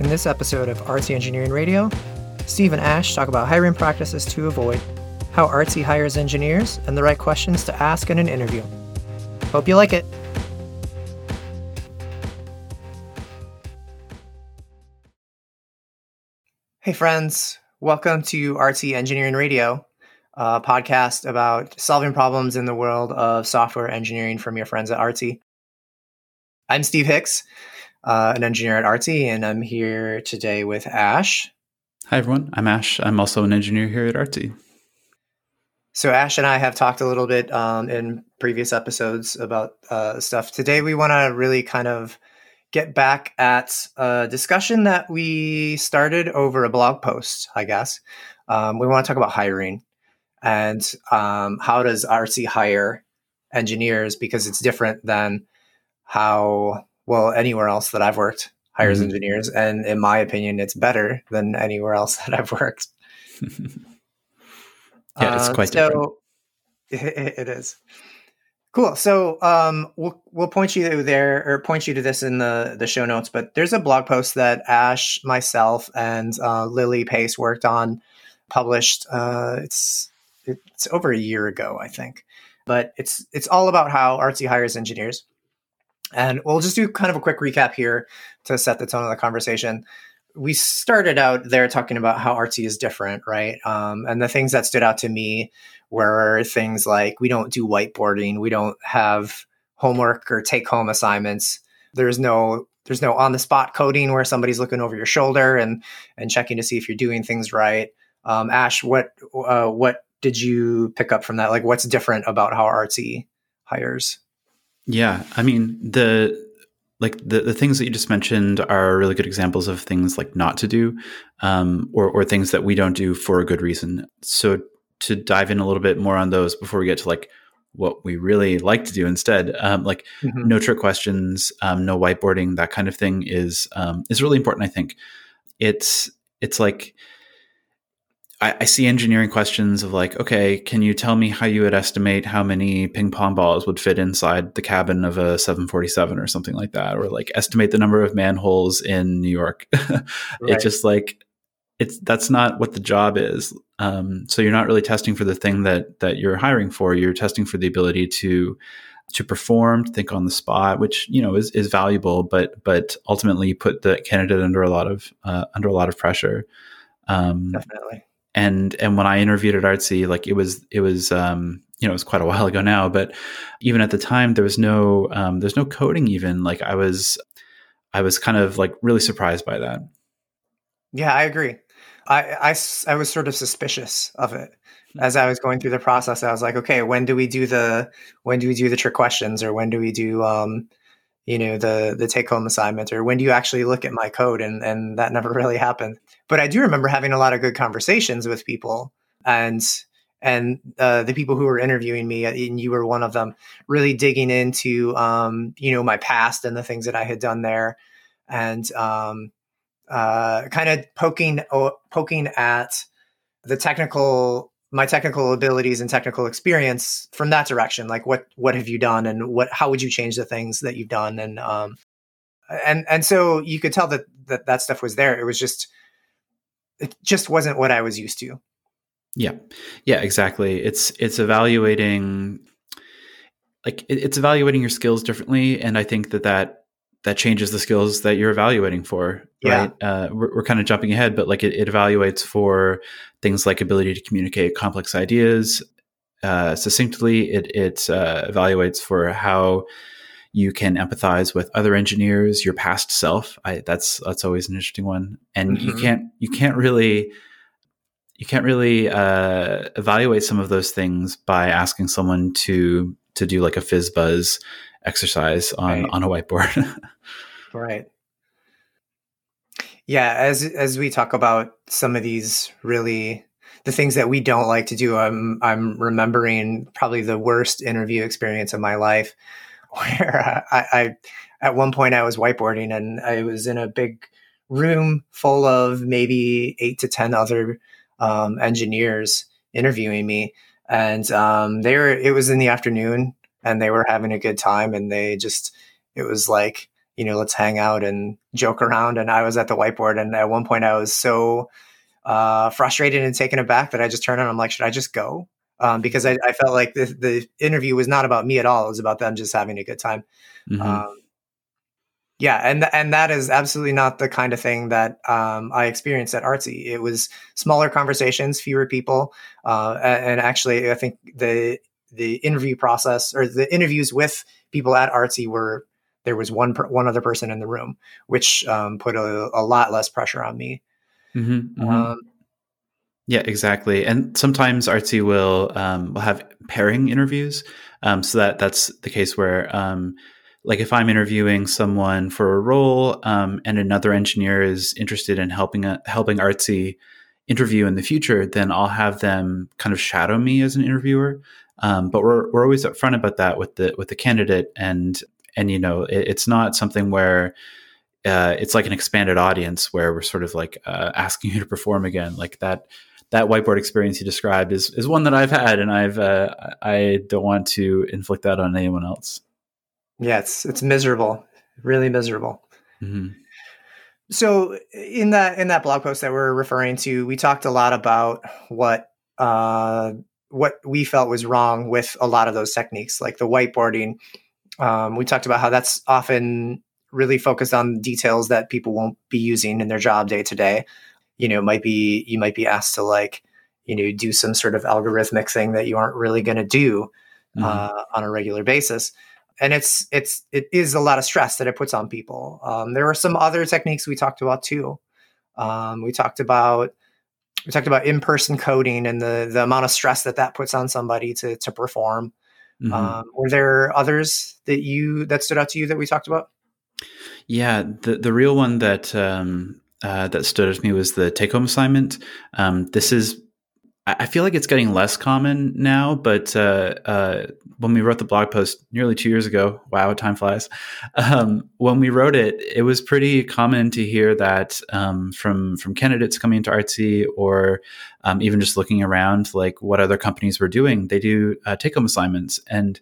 In this episode of Artsy Engineering Radio, Steve and Ash talk about hiring practices to avoid, how Artsy hires engineers, and the right questions to ask in an interview. Hope you like it. Hey, friends. Welcome to Artsy Engineering Radio, a podcast about solving problems in the world of software engineering from your friends at Artsy. I'm Steve Hicks uh, an engineer at Artsy, and I'm here today with Ash. Hi, everyone. I'm Ash. I'm also an engineer here at Artsy. So, Ash and I have talked a little bit um, in previous episodes about uh, stuff. Today, we want to really kind of get back at a discussion that we started over a blog post, I guess. Um, we want to talk about hiring and um, how does Artsy hire engineers because it's different than how well anywhere else that I've worked hires mm-hmm. engineers, and in my opinion, it's better than anywhere else that I've worked. yeah, it's uh, quite uh, so it, it is cool. So um, we'll we'll point you there or point you to this in the the show notes. But there's a blog post that Ash, myself, and uh, Lily Pace worked on, published. Uh, it's it's over a year ago, I think. But it's it's all about how Artsy hires engineers. And we'll just do kind of a quick recap here to set the tone of the conversation. We started out there talking about how Artsy is different, right? Um, and the things that stood out to me were things like we don't do whiteboarding, we don't have homework or take home assignments. There's no there's no on the spot coding where somebody's looking over your shoulder and and checking to see if you're doing things right. Um, Ash, what uh, what did you pick up from that? Like, what's different about how Artsy hires? Yeah, I mean the like the, the things that you just mentioned are really good examples of things like not to do um, or, or things that we don't do for a good reason so to dive in a little bit more on those before we get to like what we really like to do instead um, like mm-hmm. no trick questions um, no whiteboarding that kind of thing is um, is really important i think it's it's like I, I, see engineering questions of like, okay, can you tell me how you would estimate how many ping pong balls would fit inside the cabin of a 747 or something like that, or like estimate the number of manholes in New York. right. It's just like it's that's not what the job is. Um, so you're not really testing for the thing that that you're hiring for. You're testing for the ability to to perform, to think on the spot, which you know is is valuable, but but ultimately you put the candidate under a lot of uh, under a lot of pressure. Um, Definitely and and when I interviewed at Artsy, like it was it was um, you know it was quite a while ago now, but even at the time there was no um, there's no coding even. Like I was I was kind of like really surprised by that. Yeah, I agree. I, I, I was sort of suspicious of it hmm. as I was going through the process. I was like, okay, when do we do the when do we do the trick questions, or when do we do um, you know the the take home assignment or when do you actually look at my code? And and that never really happened. But i do remember having a lot of good conversations with people and and uh, the people who were interviewing me and you were one of them really digging into um, you know my past and the things that i had done there and um, uh, kind of poking poking at the technical my technical abilities and technical experience from that direction like what what have you done and what how would you change the things that you've done? And um and and so you could tell that that that stuff was there. It was just it just wasn't what i was used to. Yeah. Yeah exactly. It's it's evaluating like it's evaluating your skills differently and i think that that that changes the skills that you're evaluating for right yeah. uh, we're, we're, kind of jumping ahead but like it, it, evaluates for things like ability to communicate complex ideas uh, succinctly it, it uh, evaluates for how you can empathize with other engineers your past self I, that's that's always an interesting one and mm-hmm. you can't you can't really you can't really uh, evaluate some of those things by asking someone to to do like a fizz buzz exercise on right. on a whiteboard. right. Yeah, as as we talk about some of these really the things that we don't like to do, I'm I'm remembering probably the worst interview experience of my life, where I, I at one point I was whiteboarding and I was in a big room full of maybe eight to ten other um, engineers interviewing me, and um, they were. It was in the afternoon, and they were having a good time and they just it was like you know, let's hang out and joke around. And I was at the whiteboard, and at one point I was so uh, frustrated and taken aback that I just turned on. I'm like, should I just go? Um, because I, I, felt like the, the interview was not about me at all. It was about them just having a good time. Mm-hmm. Um, yeah, and and that is absolutely not the kind of thing that um, I experienced at Artsy. It was smaller conversations, fewer people, uh, and actually, I think the the interview process or the interviews with people at Artsy were there was one per, one other person in the room, which um, put a, a, lot less pressure on me. Mm-hmm, mm-hmm. Um, yeah, exactly. And sometimes Artsy will um, will have pairing interviews, um, so that that's the case where um, like if I'm interviewing someone for a role um, and another engineer is interested in helping uh, helping Artsy interview in the future, then I'll have them kind of shadow me as an interviewer. Um, but we're we're always upfront about that with the with the candidate, and and you know it, it's not something where uh, it's like an expanded audience where we're sort of like uh, asking you to perform again, like that that whiteboard experience you described is is one that I've had, and I've uh, I don't want to inflict that on anyone else. Yeah, it's it's miserable, really miserable. Mm-hmm. So in that in that blog post that we're referring to, we talked a lot about what uh, what we felt was wrong with a lot of those techniques, like the whiteboarding. Um, we talked about how that's often really focused on details that people won't be using in their job day to day. You know, might be you might be asked to like you know do some sort of algorithmic thing that you aren't really going to do mm-hmm. uh, on a regular basis and it's it's it is a lot of stress that it puts on people. Um, there were some other techniques we talked about too. Um, we talked about we talked about in person coding and the the amount of stress that that puts on somebody to to perform. Mm-hmm. Um, were there others that you that stood out to you that we talked about? Yeah, the the real one that um, uh, that stood out to me was the take home assignment. Um, this is I feel like it's getting less common now, but uh, uh, when we wrote the blog post nearly two years ago, wow, time flies. Um, when we wrote it, it was pretty common to hear that um, from from candidates coming into Artsy, or um, even just looking around, like what other companies were doing. They do uh, take home assignments, and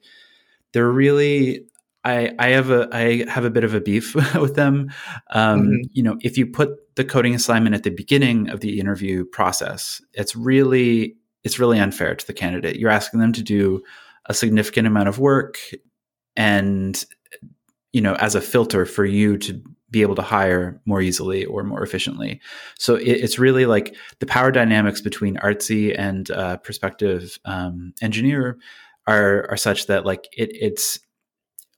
they're really I, I have a I have a bit of a beef with them. Um, mm-hmm. You know, if you put the coding assignment at the beginning of the interview process, it's really it's really unfair to the candidate. You're asking them to do a significant amount of work, and you know, as a filter for you to be able to hire more easily or more efficiently. So it, it's really like the power dynamics between artsy and uh, prospective um, engineer are are such that like it, it's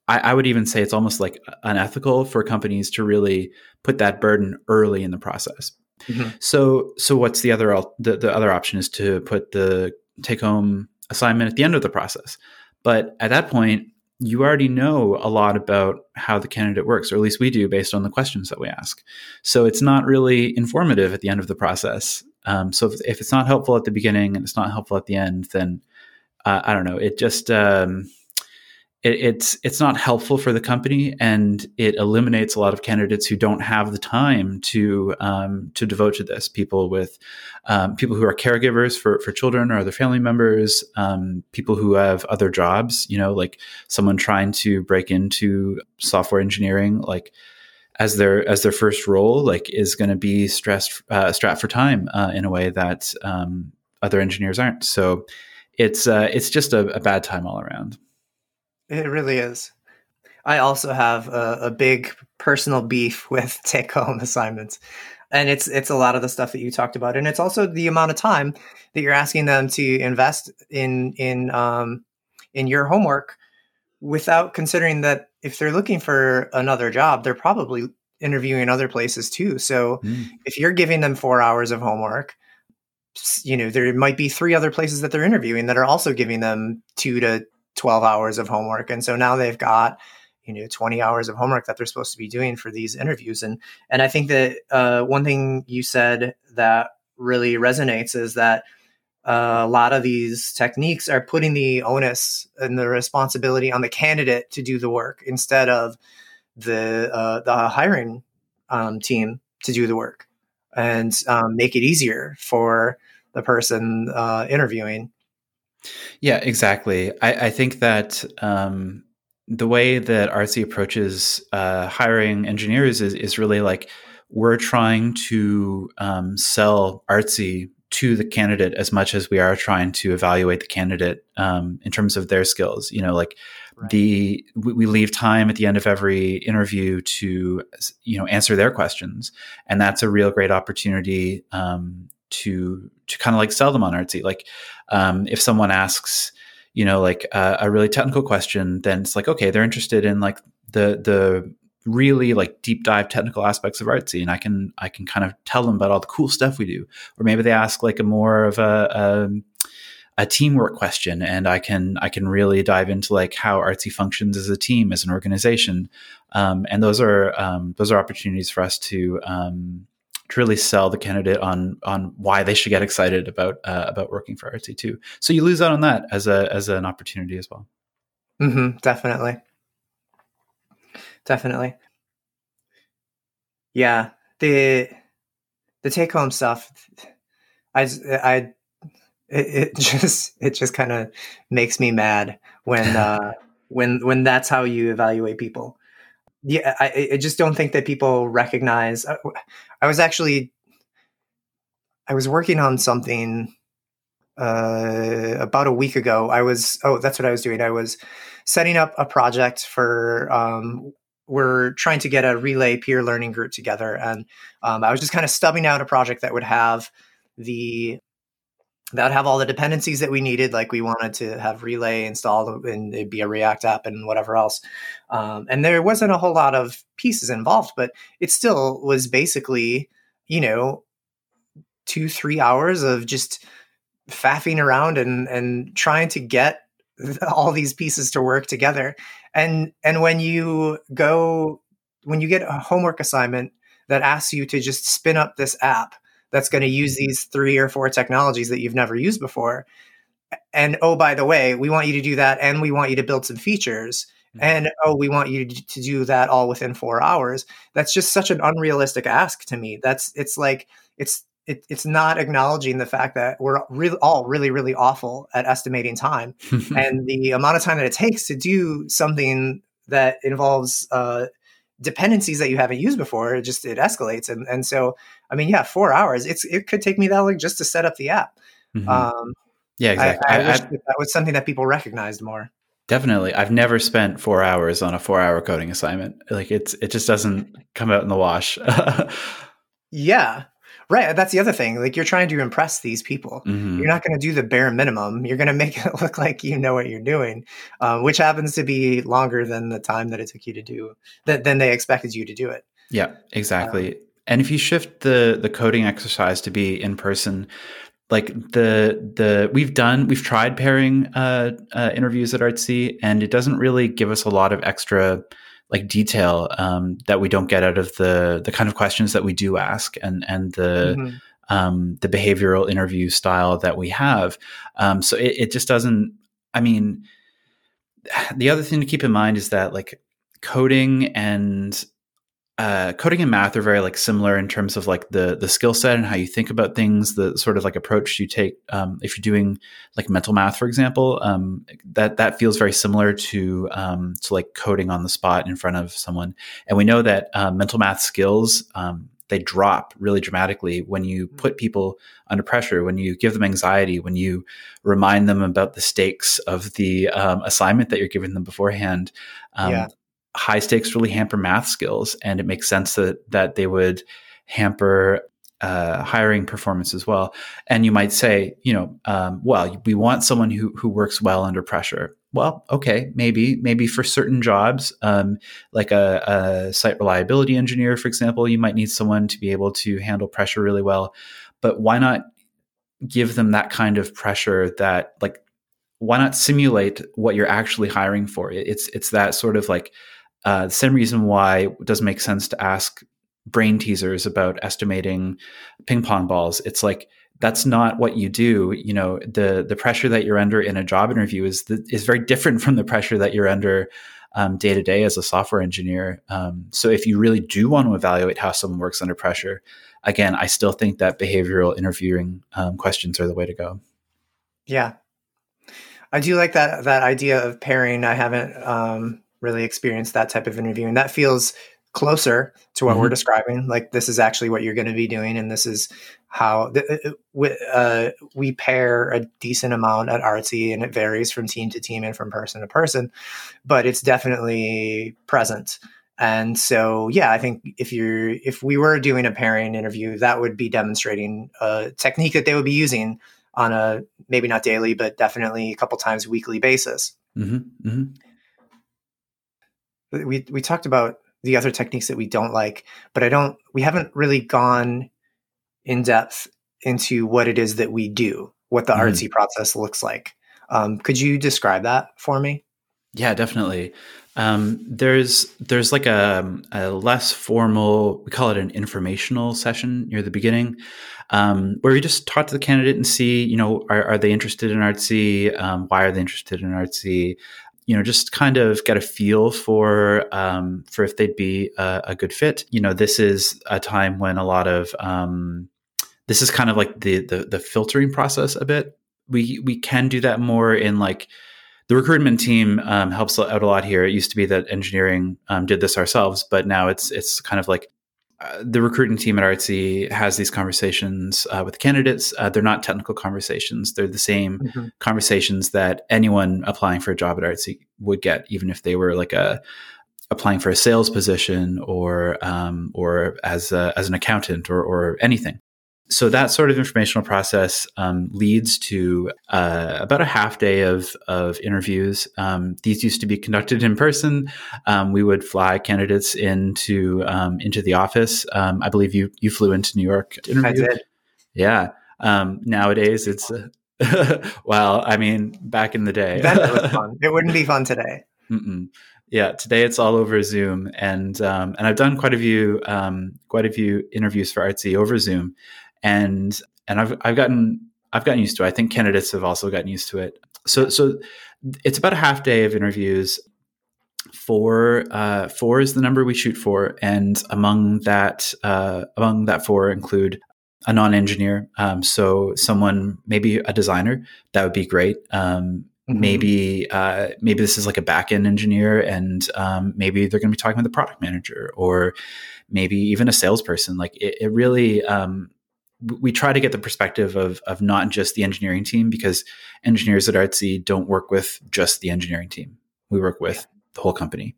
I, I, would even say it's almost like unethical for companies to really put that burden early in the process. Mm-hmm. So, so what's the other the, the other option is to put the take home assignment at the end of the process. But at that point, you already know a lot about how the candidate works, or at least we do based on the questions that we ask. So it's not really informative at the end of the process. Um, so if, if, it's not helpful at the beginning and it's not helpful at the end, then uh, I don't know. It just um, it, it's it's not helpful for the company, and it eliminates a lot of candidates who don't have the time to um, to devote to this. People with um, people who are caregivers for for children or other family members, um, people who have other jobs. You know, like someone trying to break into software engineering, like as their as their first role, like is going to be stressed uh, strapped for time uh, in a way that um, other engineers aren't. So it's uh, it's just a, a bad time all around. It really is. I also have a, a big personal beef with take home assignments. And it's it's a lot of the stuff that you talked about. And it's also the amount of time that you're asking them to invest in in um, in your homework without considering that if they're looking for another job, they're probably interviewing other places too. So mm. if you're giving them four hours of homework, you know, there might be three other places that they're interviewing that are also giving them two to 12 hours of homework. And so now they've got, you know, 20 hours of homework that they're supposed to be doing for these interviews. And, and I think that uh, one thing you said that really resonates is that uh, a lot of these techniques are putting the onus and the responsibility on the candidate to do the work instead of the uh, the hiring um, team to do the work and um, make it easier for the person uh, interviewing yeah, exactly. I, I think that um, the way that Artsy approaches uh, hiring engineers is is really like we're trying to um, sell Artsy to the candidate as much as we are trying to evaluate the candidate um, in terms of their skills. You know, like right. the we, we, leave time at the end of every interview to you know answer their questions, and that's a real great opportunity um, to to kind of like sell them on Artsy. Like um, if someone asks, you know, like uh, a really technical question, then it's like okay, they're interested in like the the really like deep dive technical aspects of artsy and i can i can kind of tell them about all the cool stuff we do. Or maybe they ask like a more of a, a, a teamwork question and i can i can really dive into like how artsy functions as a team as an organization. Um, and those are um, those are opportunities for us to um, to really sell the candidate on on why they should get excited about uh, about working for artsy too so you lose out on that as a as an opportunity as well mm-hmm, definitely definitely. Yeah, the the take home stuff. I I it, it just it just kind of makes me mad when uh, when when that's how you evaluate people. Yeah, I, I just don't think that people recognize. I, uh, I was actually I was working on something uh, about a week ago. I was oh that's what I was doing. I was setting up a project for um, we're trying to get a relay peer learning group together and um, i was just kind of stubbing out a project that would have the that would have all the dependencies that we needed like we wanted to have relay installed and it'd be a react app and whatever else. Um, and there wasn't a whole lot of pieces involved but it still was basically you know two three hours of just faffing around and and trying to get all these pieces to work together. And and when you go when you get a homework assignment that asks you to just spin up this app that's going to use these three or four technologies that you've never used before. And oh by the way we want you to do that and we want you to build some features mm-hmm. and oh we want you to do that all within four hours. That's just such an unrealistic ask to me. That's it's like it's it, it's not acknowledging the fact that we're really all really really awful at estimating time and the amount of time that it takes to do something that involves uh, dependencies that you haven't used before it just it escalates and and so i mean yeah four hours it's it could take me that long just to set up the app mm-hmm. um, yeah exactly I, I, I wish that, that was something that people recognized more Definitely. I've never spent four hours on a four hour coding assignment. Like it's it just doesn't come out in the wash. yeah. Right. That's the other thing. Like you're trying to impress these people. Mm-hmm. You're not going to do the bare minimum. You're going to make it look like you know what you're doing, um, which happens to be longer than the time that it took you to do that than they expected you to do it. Yeah, exactly. Um, and if you shift the the coding exercise to be in person, like the the we've done we've tried pairing uh, uh, interviews at Artsy, and it doesn't really give us a lot of extra like detail um, that we don't get out of the the kind of questions that we do ask and and the mm-hmm. um, the behavioral interview style that we have. Um, so it, it just doesn't. I mean, the other thing to keep in mind is that like coding and uh, coding and math are very like similar in terms of like the the skill set and how you think about things, the sort of like approach you take. Um, if you're doing like mental math, for example, um, that that feels very similar to um, to like coding on the spot in front of someone. And we know that uh, mental math skills um, they drop really dramatically when you put people under pressure, when you give them anxiety, when you remind them about the stakes of the um, assignment that you're giving them beforehand. Um, yeah high stakes really hamper math skills, and it makes sense that that they would hamper uh, hiring performance as well. And you might say, you know, um, well, we want someone who who works well under pressure. Well, okay, maybe maybe for certain jobs, um, like a, a site reliability engineer, for example, you might need someone to be able to handle pressure really well. But why not give them that kind of pressure that like why not simulate what you're actually hiring for? It's it's that sort of like uh, the same reason why it doesn't make sense to ask brain teasers about estimating ping pong balls. It's like that's not what you do. You know, the the pressure that you're under in a job interview is the, is very different from the pressure that you're under day to day as a software engineer. Um, so if you really do want to evaluate how someone works under pressure, again, I still think that behavioral interviewing um, questions are the way to go. Yeah, I do like that that idea of pairing. I haven't um, really experienced that type of interview, and that feels closer to what mm-hmm. we're describing. Like this is actually what you're going to be doing, and this is how the, uh, uh, we pair a decent amount at Artsy, and it varies from team to team and from person to person, but it's definitely present. And so, yeah, I think if you're if we were doing a pairing interview, that would be demonstrating a technique that they would be using on a maybe not daily, but definitely a couple times weekly basis. Mm-hmm. Mm-hmm. We we talked about the other techniques that we don't like, but I don't. We haven't really gone in depth into what it is that we do, what the mm-hmm. artsy process looks like. Um, could you describe that for me? Yeah, definitely. Um, there's there's like a, a, less formal, we call it an informational session near the beginning, um, where we just talk to the candidate and see, you know, are, are they interested in Artsy? Um, why are they interested in Artsy? You know, just kind of get a feel for um, for if they'd be a, a, good fit. You know, this is a time when a lot of um, this is kind of like the, the the filtering process a bit. We we can do that more in like the recruitment team um, helps out a lot here. It used to be that engineering um, did this ourselves, but now it's it's kind of like uh, the recruiting team at Artsy has these conversations uh, with candidates. Uh, they're not technical conversations; they're the same mm-hmm. conversations that anyone applying for a job at Artsy would get, even if they were like a applying for a sales position or um, or as a, as an accountant or or anything so that sort of informational process um, leads to uh, about a half day of of interviews. Um, these used to be conducted in person. Um, we would fly candidates into um, into the office. Um, I believe you you flew into New York to interview. I did. Yeah. Um, nowadays, it's uh, well, I mean, back in the day, then it was fun. It wouldn't be fun today. Mm-mm. Yeah, today it's all over Zoom, and and I've done quite a few quite a few interviews for Artsy over Zoom and and I've I've gotten I've gotten used to it. I think candidates have also gotten used to it. So so it's about a half day of interviews. Four uh, four is the number we shoot for, and among that uh, among that four include a non-engineer. Um, so someone maybe a designer that would be great. Um, mm-hmm. Maybe uh, maybe this is like a back-end engineer, and um, maybe they're going to be talking with the product manager, or maybe even a salesperson. Like it, it really um, we try to get the perspective of of not just the engineering team because engineers at Artsy don't work with just the engineering team. We work with the whole company.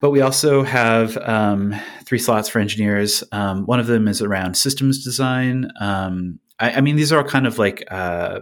But we also have um, three slots for engineers. Um, one of them is around systems design. Um, I, I, mean, these are all kind of like uh,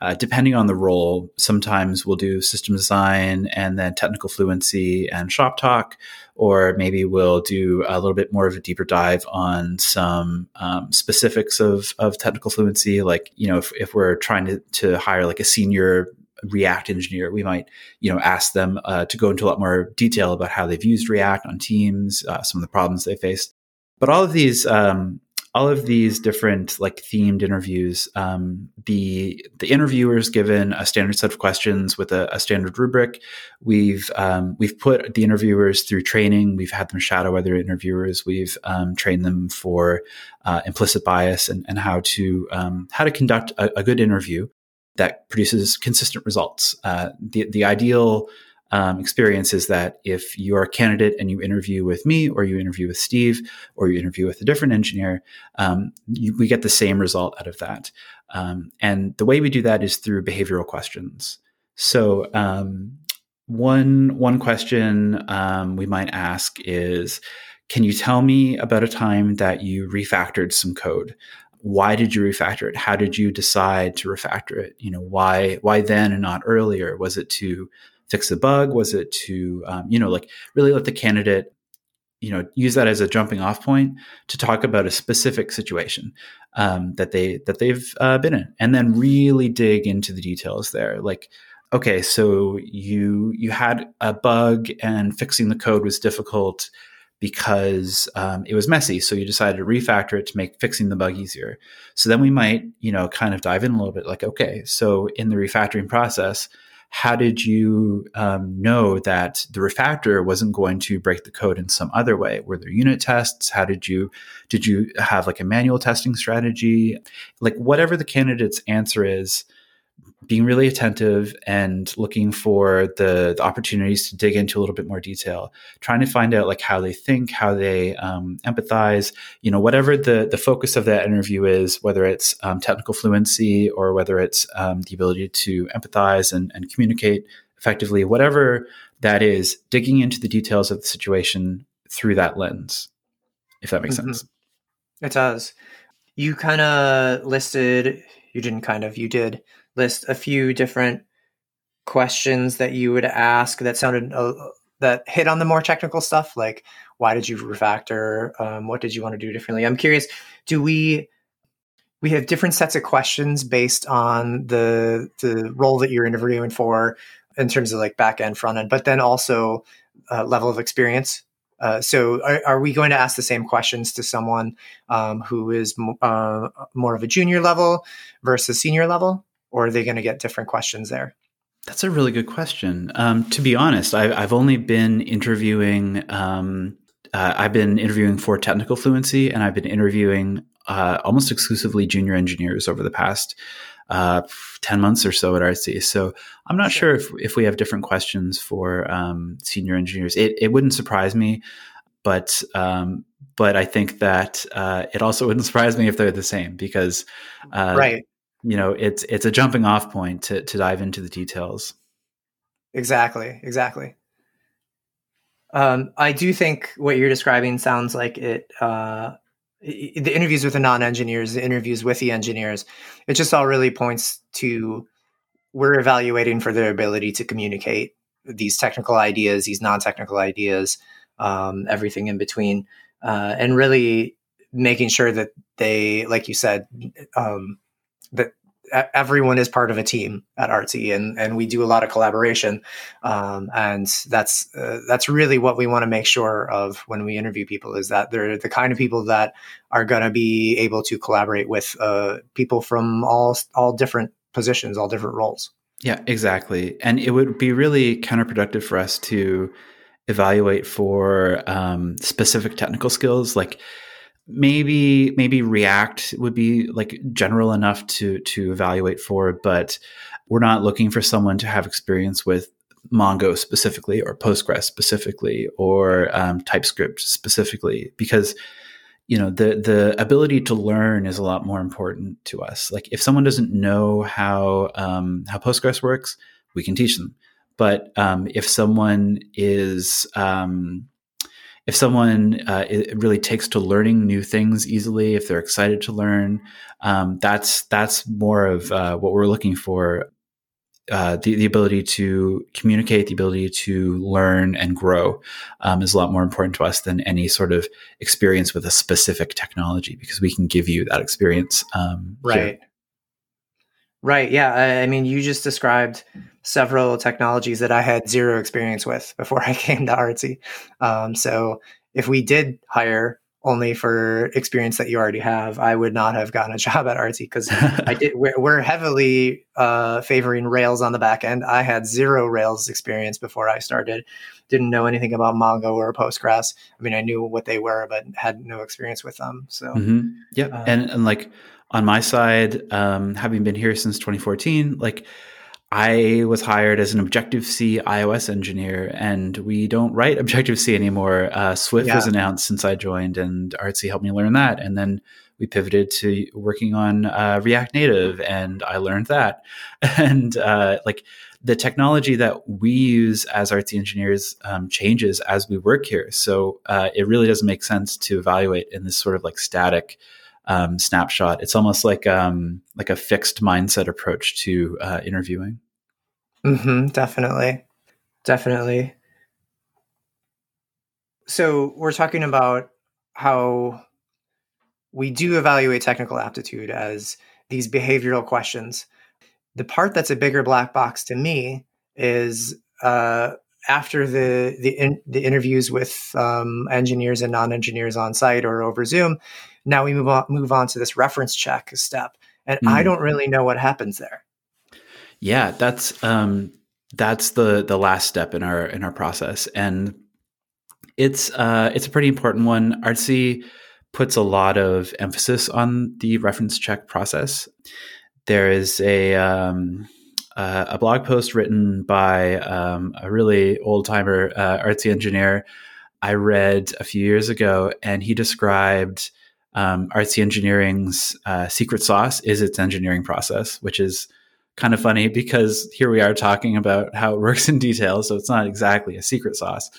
uh, depending on the role, sometimes we'll do system design and then technical fluency and shop talk, or maybe we'll do a little bit more of a deeper dive on some um, specifics of, of technical fluency. Like, you know, if, if we're trying to, to hire like a senior React engineer, we might, you know, ask them uh, to go into a lot more detail about how they've used React on teams, uh, some of the problems they faced. But all of these um, all of these different like themed interviews, um, the the interviewers given a standard set of questions with a, a standard rubric. We've um, we've put the interviewers through training. We've had them shadow other interviewers. We've um, trained them for uh, implicit bias and, and how to um, how to conduct a, a, good interview that produces consistent results. Uh, the the ideal um, experience is that if you're a candidate and you interview with me or you interview with Steve or you interview with a different engineer, um, you, we get the same result out of that. Um, and the way we do that is through behavioral questions. So um, one one question um, we might ask is, can you tell me about a time that you refactored some code? Why did you refactor it? How did you decide to refactor it? You know, why why then and not earlier? Was it to fix the bug? Was it to, um, you know, like really let the candidate, you know, use that as a jumping off point to talk about a specific situation um, that they that they've uh, been in, and then really dig into the details there. Like, okay, so you you had a bug and fixing the code was difficult because um, it was messy. So you decided to refactor it to make fixing the bug easier. So then we might, you know, kind of dive in a little bit like, okay, so in the refactoring process, how did you um, know that the refactor wasn't going to break the code in some other way? Were there unit tests? How did you did you have like a manual testing strategy? Like whatever the candidate's answer is being really attentive and looking for the, the, opportunities to dig into a little bit more detail trying to find out like how they think how they um, empathize you know whatever the the focus of that interview is whether it's um, technical fluency or whether it's um, the ability to empathize and, and communicate effectively whatever that is digging into the details of the situation through that lens if that makes mm-hmm. sense it does you kind of listed you didn't kind of you did list a few different questions that you would ask that sounded uh, that hit on the more technical stuff like why did you refactor? Um, what did you want to do differently? I'm curious do we we have different sets of questions based on the the role that you're interviewing for in terms of like back end front end but then also uh, level of experience. Uh, so are, are, we going to ask the same questions to someone um, who is uh, more of a junior level versus senior level or are they going to get different questions there? That's a really good question. Um, to be honest, I, have only been interviewing. Um, uh, I've been interviewing for technical fluency, and I've been interviewing uh, almost exclusively junior engineers over the past uh, ten months or so at Artsy. So I'm not sure, sure if if we have different questions for um, senior engineers. It it wouldn't surprise me, but um, but I think that uh, it also wouldn't surprise me if they're the same because uh, right you know it's it's a jumping off point to to dive into the details. Exactly exactly. Um, i do think what you're describing sounds like it uh, the interviews with the non-engineers the interviews with the engineers it just all really points to we're evaluating for their ability to communicate these technical ideas these non-technical ideas um, everything in between uh, and really making sure that they like you said um, that everyone is part of a team at Artsy, and and we do a lot of collaboration, um, and that's uh, that's really what we want to make sure of when we interview people is that they're the kind of people that are going to be able to collaborate with uh, people from all all different positions, all different roles. Yeah, exactly, and it would be really counterproductive for us to evaluate for um, specific technical skills like maybe maybe react would be like general enough to to evaluate for but we're not looking for someone to have experience with mongo specifically or postgres specifically or um, typescript specifically because you know the the ability to learn is a lot more important to us. Like if someone doesn't know how um, how postgres works we can teach them. But um, if someone is um, if someone uh, really takes to learning new things easily, if they're excited to learn, um, that's that's more of uh, what we're looking for. Uh, the, the ability to communicate, the ability to learn and grow um, is a lot more important to us than any sort of experience with a specific technology because we can give you that experience. Um, right. Here. Right. Yeah. I, I mean, you just described several technologies that I had zero experience with before I came to Artsy. Um, so if we did hire only for experience that you already have, I would not have gotten a job at Artsy because I did. We're, we're heavily uh, favoring Rails on the back end. I had zero Rails experience before I started. Didn't know anything about Mongo or Postgres. I mean, I knew what they were, but had no experience with them. So, mm-hmm. yeah, uh, and and like on my side, um, having been here since 2014, like I was hired as an Objective C iOS engineer, and we don't write Objective C anymore. Uh, Swift yeah. was announced since I joined, and Artsy helped me learn that. And then we pivoted to working on uh, React Native, and I learned that. And uh, like the technology that we use as Artsy engineers um, changes as we work here. So uh, it really doesn't make sense to evaluate in this sort of like static um, snapshot. It's almost like um, like a fixed mindset approach to uh, interviewing. Mm-hmm, definitely, definitely. So we're talking about how we do evaluate technical aptitude as these behavioral questions. The part that's a bigger black box to me is uh, after the the, in, the interviews with um, engineers and non-engineers on site or over Zoom, now we move on move on to this reference check step, and mm. I don't really know what happens there. Yeah, that's um, that's the the last step in our in our process, and it's uh, it's a pretty important one. Artsy puts a lot of emphasis on the reference check process there is a um, uh, a blog post written by um, a really old timer uh, artsy engineer I read a few years ago, and he described um, artsy engineering's uh, secret sauce is its engineering process, which is kind of funny because here we are talking about how it works in detail, so it's not exactly a secret sauce.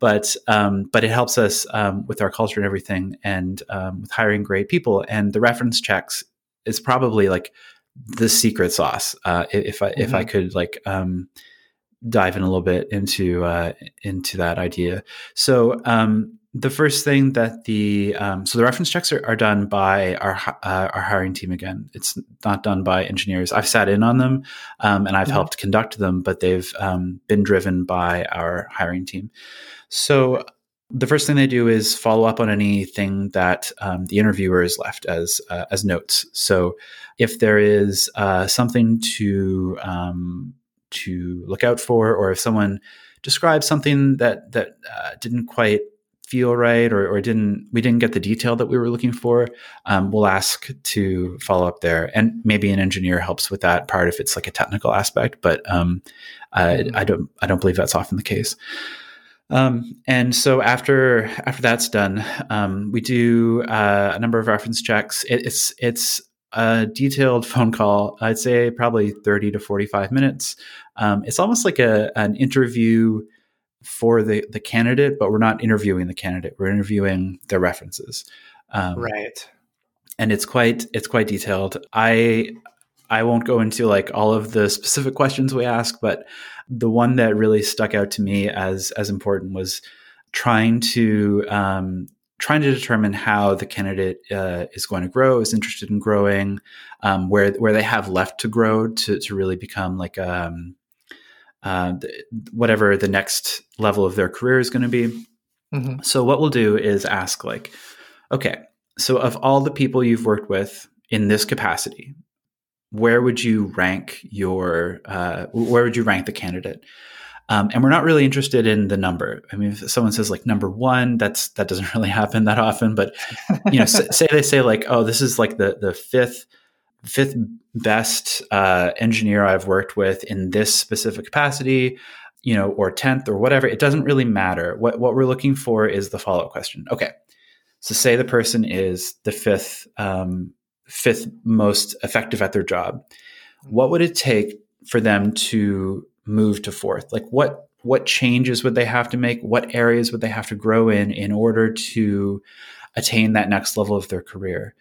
But um, but it helps us um, with our culture and everything, and um, with hiring great people. And the reference checks is probably like the secret sauce. Uh, if I mm-hmm. if I could like um, dive in a little bit into uh, into that idea. So um, the first thing that the um, so the reference checks are, are done by our uh, our hiring team again. It's not done by engineers. I've sat in on them um, and I've mm-hmm. helped conduct them, but they've um, been driven by our hiring team. So the first thing they do is follow up on anything that um, the interviewer has left as uh, as notes. So if there is uh, something to um, to look out for, or if someone describes something that that uh, didn't quite feel right or, or didn't we didn't get the detail that we were looking for um, we'll ask to follow up there. And maybe an engineer helps with that part if it's like a technical aspect but um, I, I, don't i don't believe that's often the case. Um, and so after after that's done um, we do uh, a number of reference checks. It, it's it's a detailed phone call i'd say probably 30 to 45 minutes. Um, it's almost like a an interview for the the candidate, but we're not interviewing the candidate. We're interviewing their references. Um, right. And it's quite it's quite detailed. I I won't go into like all of the specific questions we ask, but the one that really stuck out to me as as important was trying to um, trying to determine how the candidate uh, is going to grow, is interested in growing, um, where where they have left to grow to to really become like um, uh, whatever the next level of their career is going to be. Mm-hmm. So what we'll do is ask like, okay, so of all the people you've worked with in this capacity, where would you rank your uh, where would you rank the candidate? Um, and we're not really interested in the number. I mean, if someone says like number one, that's that doesn't really happen that often. But you know, say, say they say like, oh, this is like the the fifth fifth best uh, engineer I've worked with in this specific capacity, you know, or 10th or whatever. It doesn't really matter. What, what we're looking for is the follow up question. Okay. So say the person is the fifth, um, fifth most effective at their job. What would it take for them to move to fourth? Like what, what changes would they have to make? What areas would they have to grow in in order to attain that next level of their career?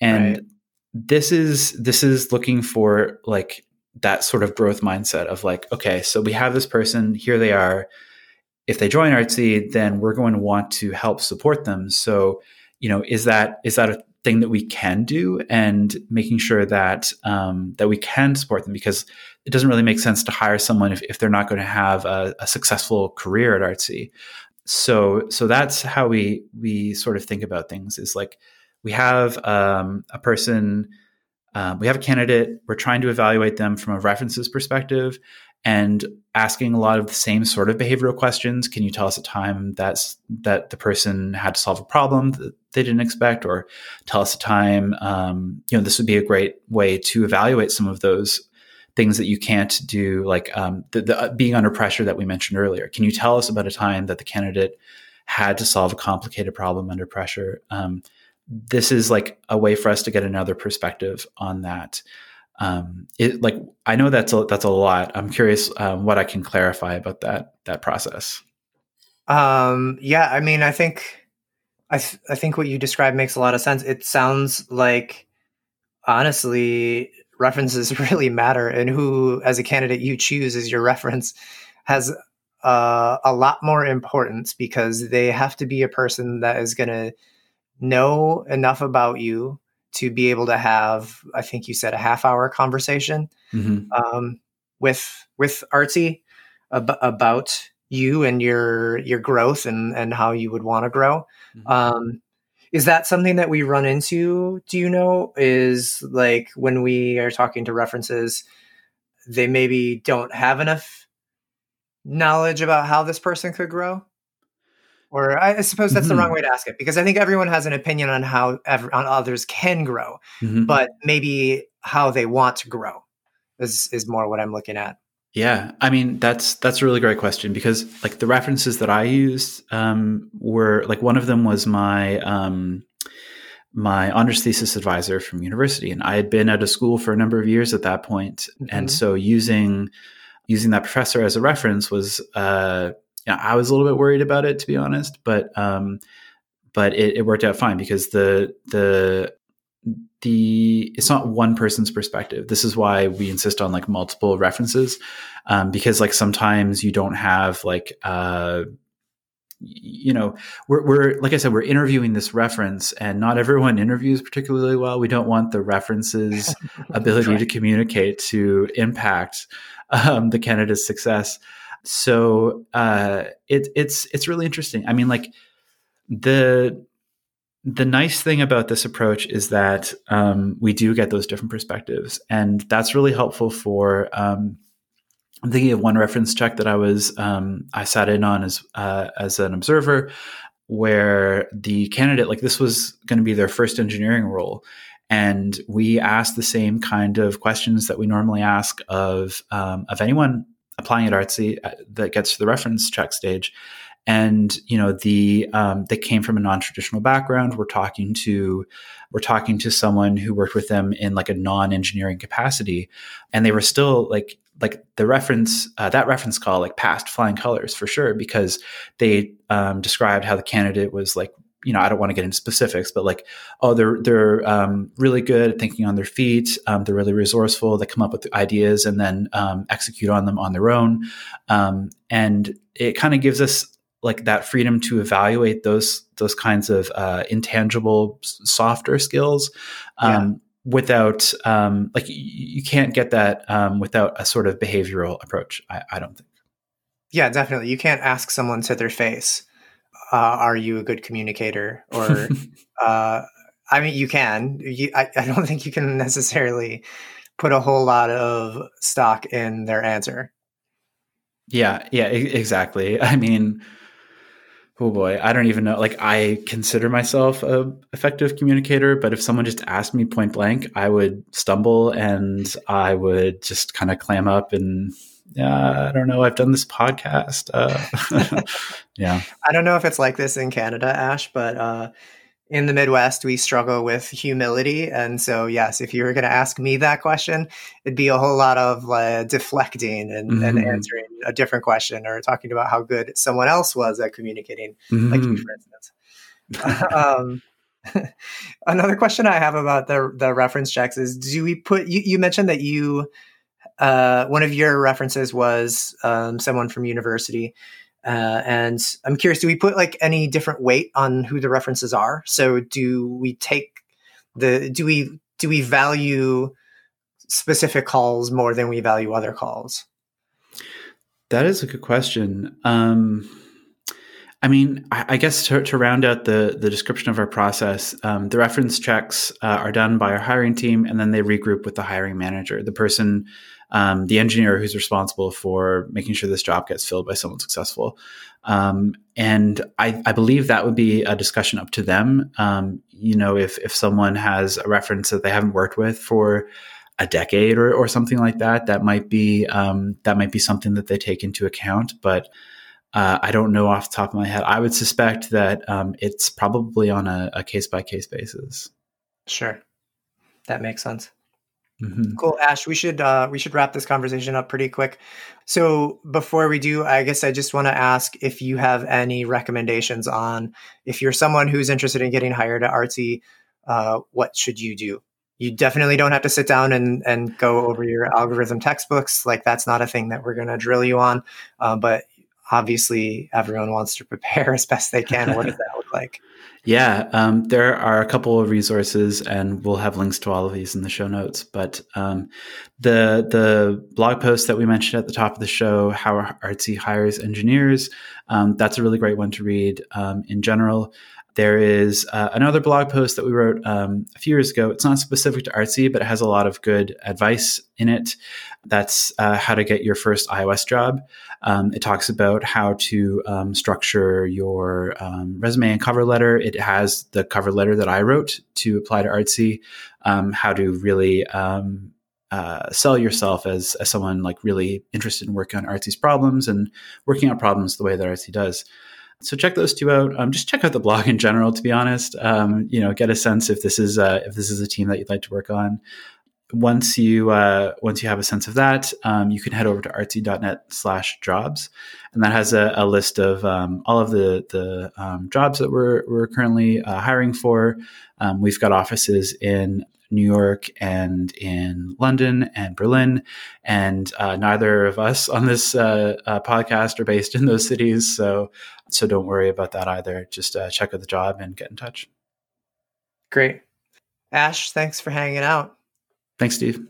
And right this is this is looking for like that sort of growth mindset of like okay so we have this person here they are. If they join artsy then we're going to want to help support them. So you know is that is that a thing that we can do? And making sure that um, that we can support them because it doesn't really make sense to hire someone if, if they're not going to have a, a successful career at artsy. So so that's how we we sort of think about things is like we have um, a person, uh, we have a candidate, we're trying to evaluate them from a references perspective and asking a lot of the same sort of behavioral questions. Can you tell us a time that's that the person had to solve a problem that they didn't expect, or tell us a time? Um, you know, this would be a great way to evaluate some of those things that you can't do, like um, the, the uh, being under pressure that we mentioned earlier. Can you tell us about a time that the candidate had to solve a complicated problem under pressure? Um, this is like a way for us to get another perspective on that. Um, it like I know that's a, that's a lot. I'm curious um, what I can clarify about that that process. Um, yeah, I mean, I think I th- I think what you described makes a lot of sense. It sounds like honestly references really matter, and who as a candidate you choose as your reference has uh, a lot more importance because they have to be a person that is going to know enough about you to be able to have i think you said a half hour conversation mm-hmm. um, with with artsy ab- about you and your your growth and and how you would want to grow mm-hmm. um, is that something that we run into do you know is like when we are talking to references they maybe don't have enough knowledge about how this person could grow or I suppose that's mm-hmm. the wrong mm-hmm. way to ask it because I think everyone has an opinion on how ever, on others can grow, mm-hmm. but maybe how they want to grow is is more what I'm looking at. Yeah, I mean that's that's a really great question because like the references that I used um, were like one of them was my um, my honors thesis advisor from university, and I had been at a school for a number of years at that point, mm-hmm. and so using using that professor as a reference was uh, you know, I was a little bit worried about it to be honest, but um, but it, it worked out fine because the the the it's not one person's perspective. This is why we insist on like multiple references um, because like sometimes you don't have like uh, you know we're, we're like i said we're interviewing this reference and not everyone interviews particularly well. We don't want the references ability right. to communicate to impact um, the candidate's success so uh, it, it's it's really interesting i mean like the the nice thing about this approach is that um, we do get those different perspectives, and that's really helpful for. Um, I'm thinking of one reference check that I was um, I sat in on as uh, as an observer, where the candidate like this was going to be their first engineering role, and we asked the same kind of questions that we normally ask of um, of anyone applying at Artsy uh, that gets to the reference check stage. And you know the um, they came from a non-traditional background. We're talking to we're talking to someone who worked with them in like a non-engineering capacity. And they were still like like the reference uh, that reference call like passed flying colors for sure because they um, described how the candidate was like you know I don't want to get into specifics but like oh they're they're um, really good at thinking on their feet um, they're really resourceful they come up with ideas and then um, execute on them on their own. Um, and it kind of gives us like that freedom to evaluate those those kinds of uh, intangible softer skills um, yeah. without um, like you, you, can't get that um, without a sort of behavioral approach I, I, don't think. Yeah definitely. You can't ask someone to their face uh, are you a good communicator? Or uh, i mean you can. You, I, I don't think you can necessarily put a whole lot of stock in their answer. Yeah yeah exactly. I mean oh boy, I don't even know. Like I consider myself a effective communicator, but if someone just asked me point blank, I would stumble and I would just kind of clam up and yeah, I don't know. I've done this podcast. Uh, yeah. I don't know if it's like this in Canada, Ash, but uh, in the Midwest, we struggle with humility. And so, yes, if you were going to ask me that question, it'd be a whole lot of uh, deflecting and, mm-hmm. and, answering a different question or talking about how good someone else was at communicating, mm-hmm. like you, for instance. um, another question I have about the, the reference checks is do we put, you, you mentioned that you, uh, one of your references was um, someone from university. Uh, and I'm curious, do we put like any different weight on who the references are? So do we take the do we do we value specific calls more than we value other calls? That is a good question. Um, I mean, I, I guess to, to, round out the the description of our process, um, the reference checks uh, are done by our hiring team, and then they regroup with the hiring manager, the person um, the engineer who's responsible for making sure this job gets filled by someone successful. Um, and I, I, believe that would be a discussion up to them. Um, you know, if if someone has a reference that they haven't worked with for a decade or, or something like that, that might be um, that might be something that they take into account. But uh, I don't know off the top of my head. I would suspect that um, it's probably on a case by case basis. Sure, that makes sense. Mm-hmm. Cool, Ash. We should uh, we should wrap this conversation up pretty quick. So before we do, I guess I just want to ask if you have any recommendations on if you're someone who's interested in getting hired at Artsy, uh, what should you do? You definitely don't have to sit down and and go over your algorithm textbooks. Like that's not a thing that we're going to drill you on. Uh, but obviously, everyone wants to prepare as best they can. What does that look like? Yeah, um, there are a couple of resources, and we'll have links to all of these in the show notes. But um, the the blog post that we mentioned at the top of the show, how Artsy hires engineers, um, that's a really great one to read. Um, in general, there is uh, another blog post that we wrote um, a few years ago. It's not specific to Artsy, but it has a lot of good advice in it. That's uh, how to get your first iOS job. Um, it talks about how to um, structure your um, resume and cover letter. It has the cover letter that I wrote to apply to Artsy, um, how to really um, uh, sell yourself as, as someone like really interested in working on Artsy's problems and working on problems the way that Artsy does so check those two out. Um, just check out the blog in general. To be honest, um, you know, get a sense if this is uh, if this is a team that you'd like to work on. Once you uh, once you have a sense of that, um, you can head over to artsy.net/jobs, and that has a, a list of um, all of the the um, jobs that we're we're currently uh, hiring for. Um, we've got offices in New York and in London and Berlin. And uh, neither of us on this uh, uh, podcast are based in those cities. So, so don't worry about that either. Just uh, check out the job and get in touch. Great. Ash, thanks for hanging out. Thanks, Steve.